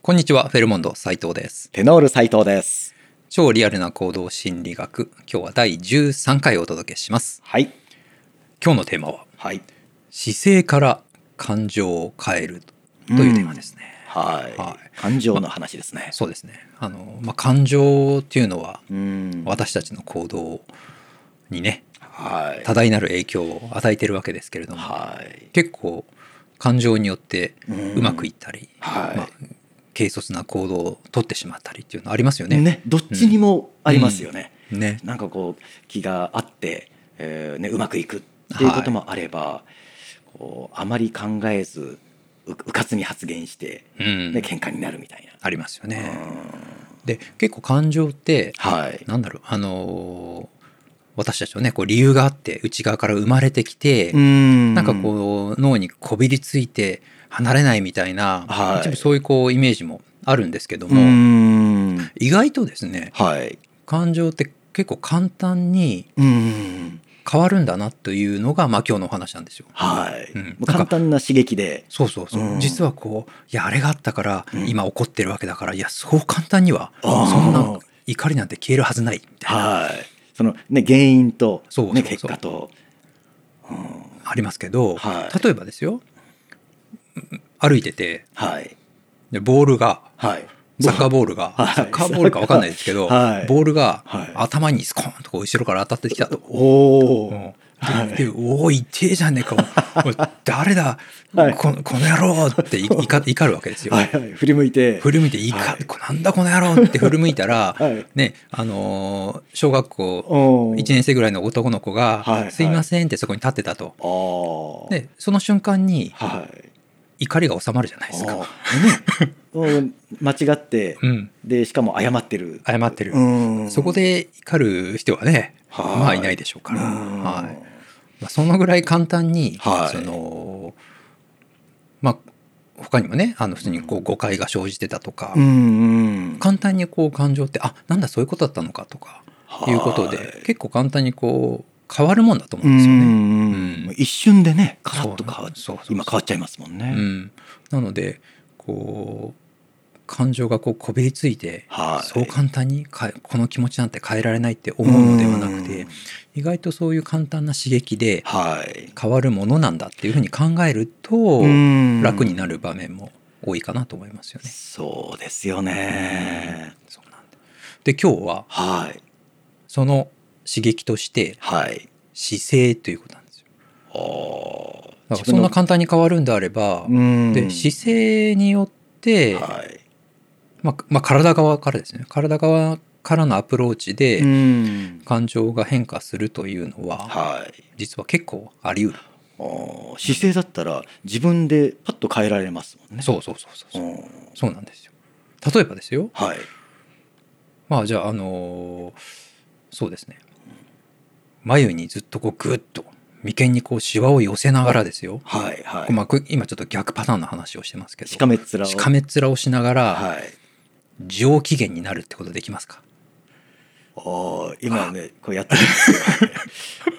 こんにちは、フェルモンド斉藤です。テノール斉藤です。超リアルな行動心理学、今日は第13回をお届けします。はい。今日のテーマは、はい。姿勢から感情を変えるというテーマですね。はい。はい感情の話ですね。そうですね。あの、まあ、感情っていうのは、うん。私たちの行動にね、はい。多大なる影響を与えてるわけですけれども、はい。結構感情によってうんうまくいったり、はいまあ、軽率な行動を取ってしまったりっていうのありますよね。ね、どっちにもありますよね。ね。なんかこう気があって、えーねうまくいくっていうこともあれば、こうあまり考えずううかつに発言して、うんね喧嘩になるみたいな。ありますよね。うんで結構感情ってはい。なんだろうあのー私たちはねこう理由があって内側から生まれてきて、んなんかこう脳にこびりついて離れないみたいな、はい一部そういうこうイメージもあるんですけどうも、ん。意外とですねはい。感情って結構簡単にうん。変わるんだなというのが、まあ、今日のお話なんですよ。はい。うん簡単な刺激で。そうそうそう、うん実はこういやあれがあったからうん今怒ってるわけだから、いやそう簡単にはそんな怒りなんて消えるはずないみたいな、はい。そのね原因とねそうそうそう結果と。ありますけど、はい例えばですよ歩いててはい。でボールがはい。サッカーボールが、はいサッカーボールか分かんないですけど、はいボールがはい頭にスコーンとこう後ろから当たってきたと。おお。うんはいででおお痛えじゃねえか誰だ、はいこのこの野郎ってい怒怒るわけですよ。はいはい。振り向いて。振り向いていいか、はいこなんだこの野郎って振り向いたら、はいねあのー小学校お1年生ぐらいの男の子が「はいすいません」ってそこに立ってたと。でその瞬間にはい。怒りが収まるじゃないですか。ね。うん。間違って、うん、でしかも謝ってる。謝ってる、うん。そこで怒る人はね、はい。まあいないでしょうから、うん。はい。まあ、そのぐらい簡単に、はい。そのまあ他にもねあの普通にこう誤解が生じてたとか、うんうん。簡単にこう感情ってあなんだそういうことだったのかとかい。うことで、はい結構簡単にこう変わるもんだと思ううんですよね。んうん一瞬でね、カラッと変わる。そ今変わっちゃいますもんね。うん、なのでこう感情がこうこびりついて、はいそう簡単にかえこの気持ちなんて変えられないって思うのではなくてうん意外とそういう簡単な刺激ではい。変わるものなんだっていうふうに考えるとうん楽になる場面も多いかなと思いますよね。そうですよね。そうなんだで今日ははい。その刺激としてはい。姿勢ということなんですよ。あそんな簡単に変わるんであれば、うんで姿勢によって、はい。まあまあ、体側からですね体側からのアプローチでうん感情が変化するというのははい。実は結構あり得る、姿勢だったら自分でパッと変えられますもんね。そうそうそうそうそうなんですよ例えばですよはい。まあじゃああのーそうですね眉にずっとこうグッと眉間にこうシワを寄せながらですよ、はいはい。まあ、今ちょっと逆パターンの話をしてますけどしかめっ面を。しかめっ面をしながらはい。上機嫌になるってことできますか？ああ今ねこうやってるんですよ。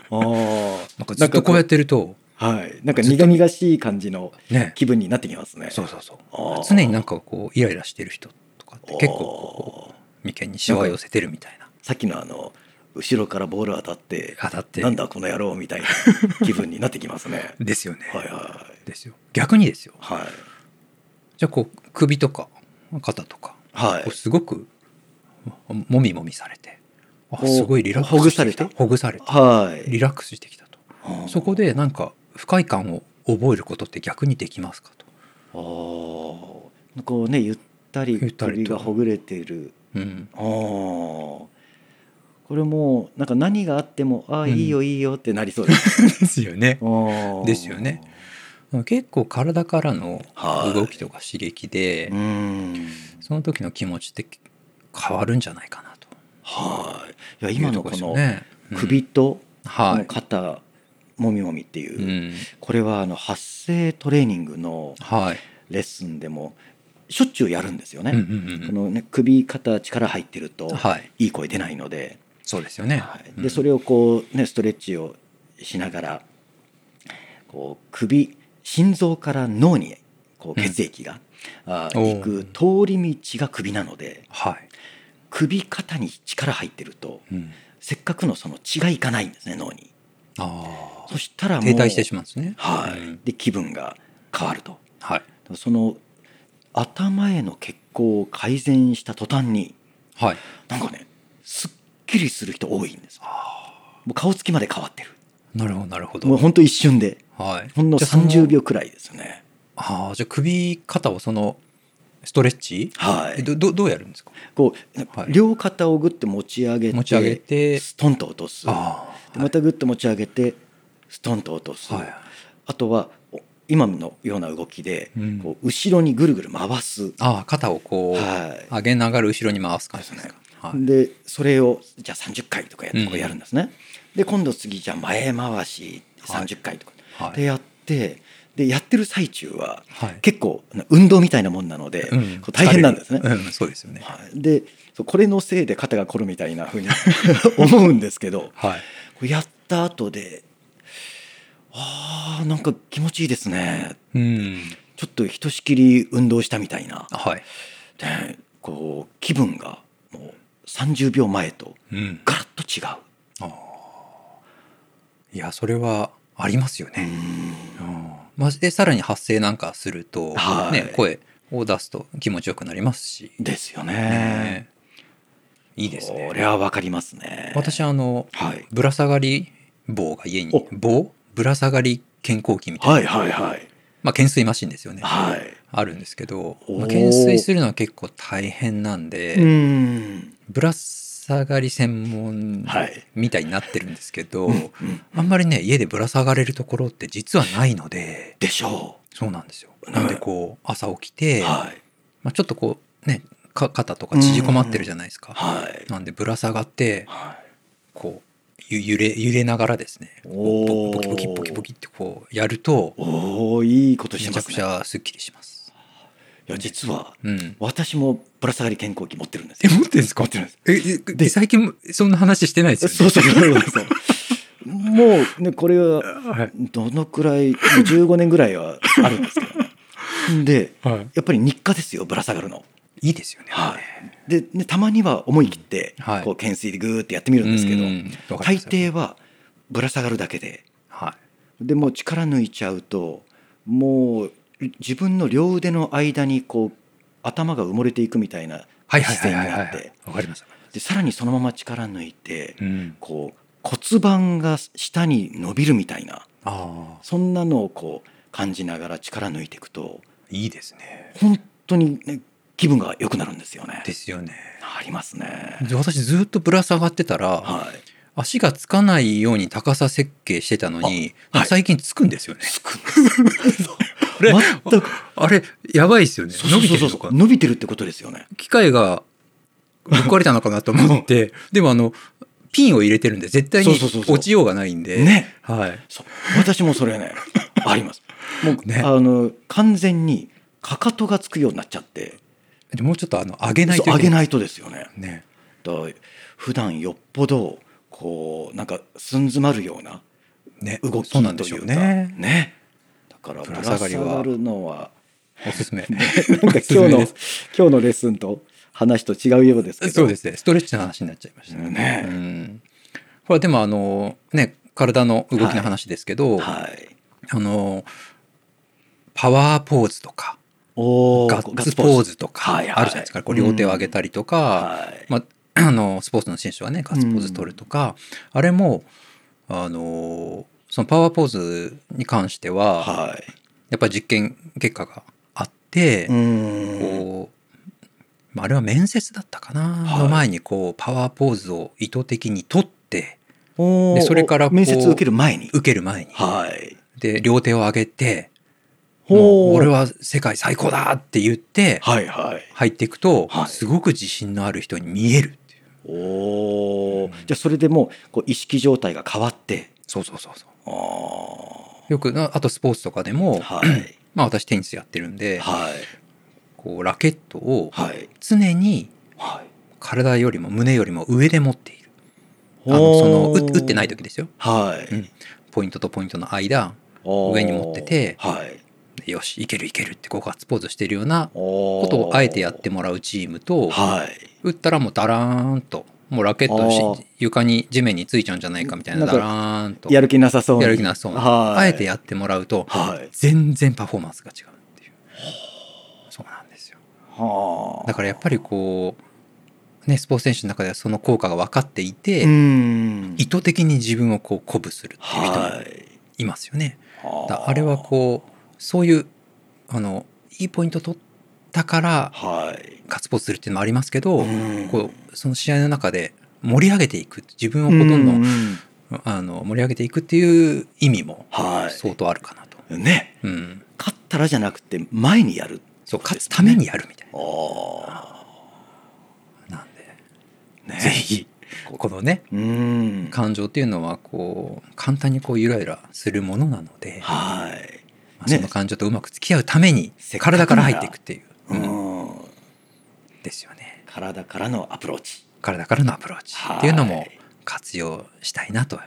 ああなんかずっとこうやってるとはい。なんか苦々しい感じのね気分になってきますね。そうそうそう常になんかこうイライラしてる人とかって結構こう眉間にシワを寄せてるみたいなさっきのあの後ろからボール当たって当たって。なんだこの野郎みたいな 気分になってきますね。ですよね、はいはですよ。逆にですよ。いはい。じゃあこう首とか肩とか、はい。すごくもみもみされてあすごいリラックスしてきた。ほほぐされて。はい。リラックスしてきたと。あそこでなんか不快感を覚えることって逆にできますかと、あー。こうねゆったりゆったりと。首がほぐれている。うん、ああこれもなんか何があってもああうん。いいよいいよってなりそうです。ですよね。ですよね。結構体からのはい。動きとか刺激で、うん。その時の気持ちって変わるんじゃないかなと。はい。いや今のこの首と肩もみもみっていう、うん。これはあの発声トレーニングのはい。レッスンでもしょっちゅうやるんですよね。うんうんうん。このね首肩力入ってるとはい。いい声出ないので、そうですよね、はい、うん。でそれをこうねストレッチをしながらこう首心臓から脳にこう血液があおー。行く通り道が首なのではい、首肩に力入ってるとうん、せっかくのその血がいかないんですね脳に。あそしたらあもう停滞してしまうんですね。はい、うん。で気分が変わると。はい。その頭への血行を改善した途端にはい。なんかねすっきりする人多いんです。もう顔つきまで変わってる。なるほどなるほど。もうほんと一瞬で。はい。ほんのじゃあその30秒くらいですよね。ああじゃあ首肩をそのストレッチ？はい。えどどどうやるんですか？こう、はい。両肩をぐって持ち上げて持ち上げてストンと落とす。あでまたぐっと持ち上げてストンと落とす、はい。あとはお今のような動きで、うん。こう後ろにぐるぐる回す、ああ肩をこう、はい。上げながら後ろに回す感じですか、はい、でそれをじゃあ30回とかや,、うんこうやるんですね。で今度次じゃあ前回し30回とか、はい。でやってでやってる最中ははい。結構運動みたいなもんなので、大変なんですね。うん、そうですよね。はい、でこれのせいで肩が凝るみたいなふうに 思うんですけどはい。やった後であーなんか気持ちいいですね。うん。ちょっとひとしきり運動したみたいな。はい。でこう気分がもう30秒前とうん。ガラッと違う。いやそれはありますようね、ん。うん。まあ、でさらに発声なんかすると、はい。ね、声を出すと気持ちよくなりますし、ですよね。ね。いいですね。これはわかりますね。私あのはい。ぶら下がり棒が家にお。棒？ぶら下がり健康器みたいな、はいはいはいまあ、懸垂マシンですよね、はい。あるんですけど、まあ、懸垂するのは結構大変なんで、うん。ぶら下がり専門はい。みたいになってるんですけど、うんあんまりね家でぶら下がれるところって実はないのででしょそうなんですよ。なのでこう朝起きて、う。はい。まあ、ちょっとこうねか肩とか縮こまってるじゃないですか、はい。なんでぶら下がってはい。こうゆ揺れ揺れながらですねボキボキボキボキってこうやるとおおいいことしめちゃくてますね。ちゃすっきりします。いや実はうん、私もぶら下がり健康器持ってるんですよ。持ってるんですか？持ってるんです。ええ最近もそんな話してないですよね？そうそうそうそう。もうねこれははいどのくらい15年ぐらいはあるんですけど。ではい、やっぱり日課ですよぶら下がるの。いいですよね。はい、でねたまには思い切って、はい。こう懸垂でグーってやってみるんですけど、大抵はぶら下がるだけで。はい。でもう力抜いちゃうともう自分の両腕の間にこう頭が埋もれていくみたいな姿勢になってわかります。でさらにそのまま力抜いて、うん、こう骨盤が下に伸びるみたいなああ。そんなのをこう感じながら力抜いていくといいですね。本当に、ね、気分が良くなるんですよね。ですよね。ありますね。で私ずっとぶら下がってたら、はい。足がつかないように高さ設計してたのに、あはい最近つくんですよね。つく。あれ全くあれやばいですよね。伸びてる。伸びてるってことですよね。機械がぶっ壊れたのかなと思って、でもあのピンを入れてるんで絶対に落ちようがないんで、ね。はい。私もそれね あります。もう、ねあの完全にかかとがつくようになっちゃって、でもうちょっとあの上げないと上げないとですよね。ね。だ普段よっぽどこうなんか寸詰まるようなね。動きそうなんでしょというかうね。ね。だからぶぶらら下がりはるのはおすすめ。なんか今日の今日のレッスンと話と違うようですけど。そうですね。ストレッチの話になっちゃいましたねうん。これでもあのね体の動きの話ですけど、はい。あのパワーポーズとかおガッツポーズとかあはいはいるじゃないですか。こう両手を上げたりとか、はい。まあ、あのスポーツの選手はねガッツポーズ取るとか、あれもあのそのパワーポーズに関しては、はい。やっぱり実験結果があって。こうまああれは面接だったかな、はいの前にこうパワーポーズを意図的に取ってでそれから面接受ける前に。受ける前に、はい。で両手を上げてもう俺は世界最高だって言って。入っていくと、はいすごく自信のある人に見えるっていうおお。じゃあそれでもうこう意識状態が変わって。そうそうそうそうあよくなあとスポーツとかでも、あ。はい。まあ私テニスやってるんで、はい。こうラケットをはい。常にはい。体よりも胸よりも上で持っているあのその打打ってない時ですよはい。うんポイントとポイントの間上に持っててはい。でよしいけるいけるってこうガッツポーズしてるようなこことをあえてやってもらうチームとはい。打ったらもうダラーンともうラケット床に地面についちゃうんじゃないかみたいなダラーンと。やる気なさそうに。やる気なさそうあえてやってもらうとはい。全然パフォーマンスが違うっていう。そうなんですよ。はあ。だからやっぱりこうねスポーツ選手の中ではその効果が分かっていて、うん。意図的に自分をこう鼓舞するっていう人もはい。いますよね。はだあれはこうそういうあのいいポイント取ったからはい。ガッツポーズするっていうのもありますけど、うん。こうその試合の中で盛り上げていく自分をこうどんどん、んあの盛り上げていくっていう意味もはい。相当あるかなと。ね。うん、勝ったらじゃなくて前にやるそう勝つためにやるみたいあな。なんであね。ぜひこのねうん。感情っていうのはこう簡単にこうゆらゆらするものなので、はい。まあその感情とうまく付き合うために体から入っていくっていう、ううん。んですよね。体からのアプローチ。体からのアプローチ。っていうのも活用したいなと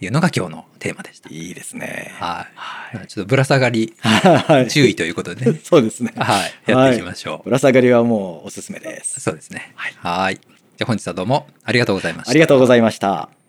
いうのが今日のテーマでした。いいですね。はい、はちょっとぶら下がりはい。注意ということでね、そうですね。はい、やっていきましょう。ぶら下がりはもうおすすめです。そうですね。はい。じゃあ本日はどうもありがとうございました。ありがとうございました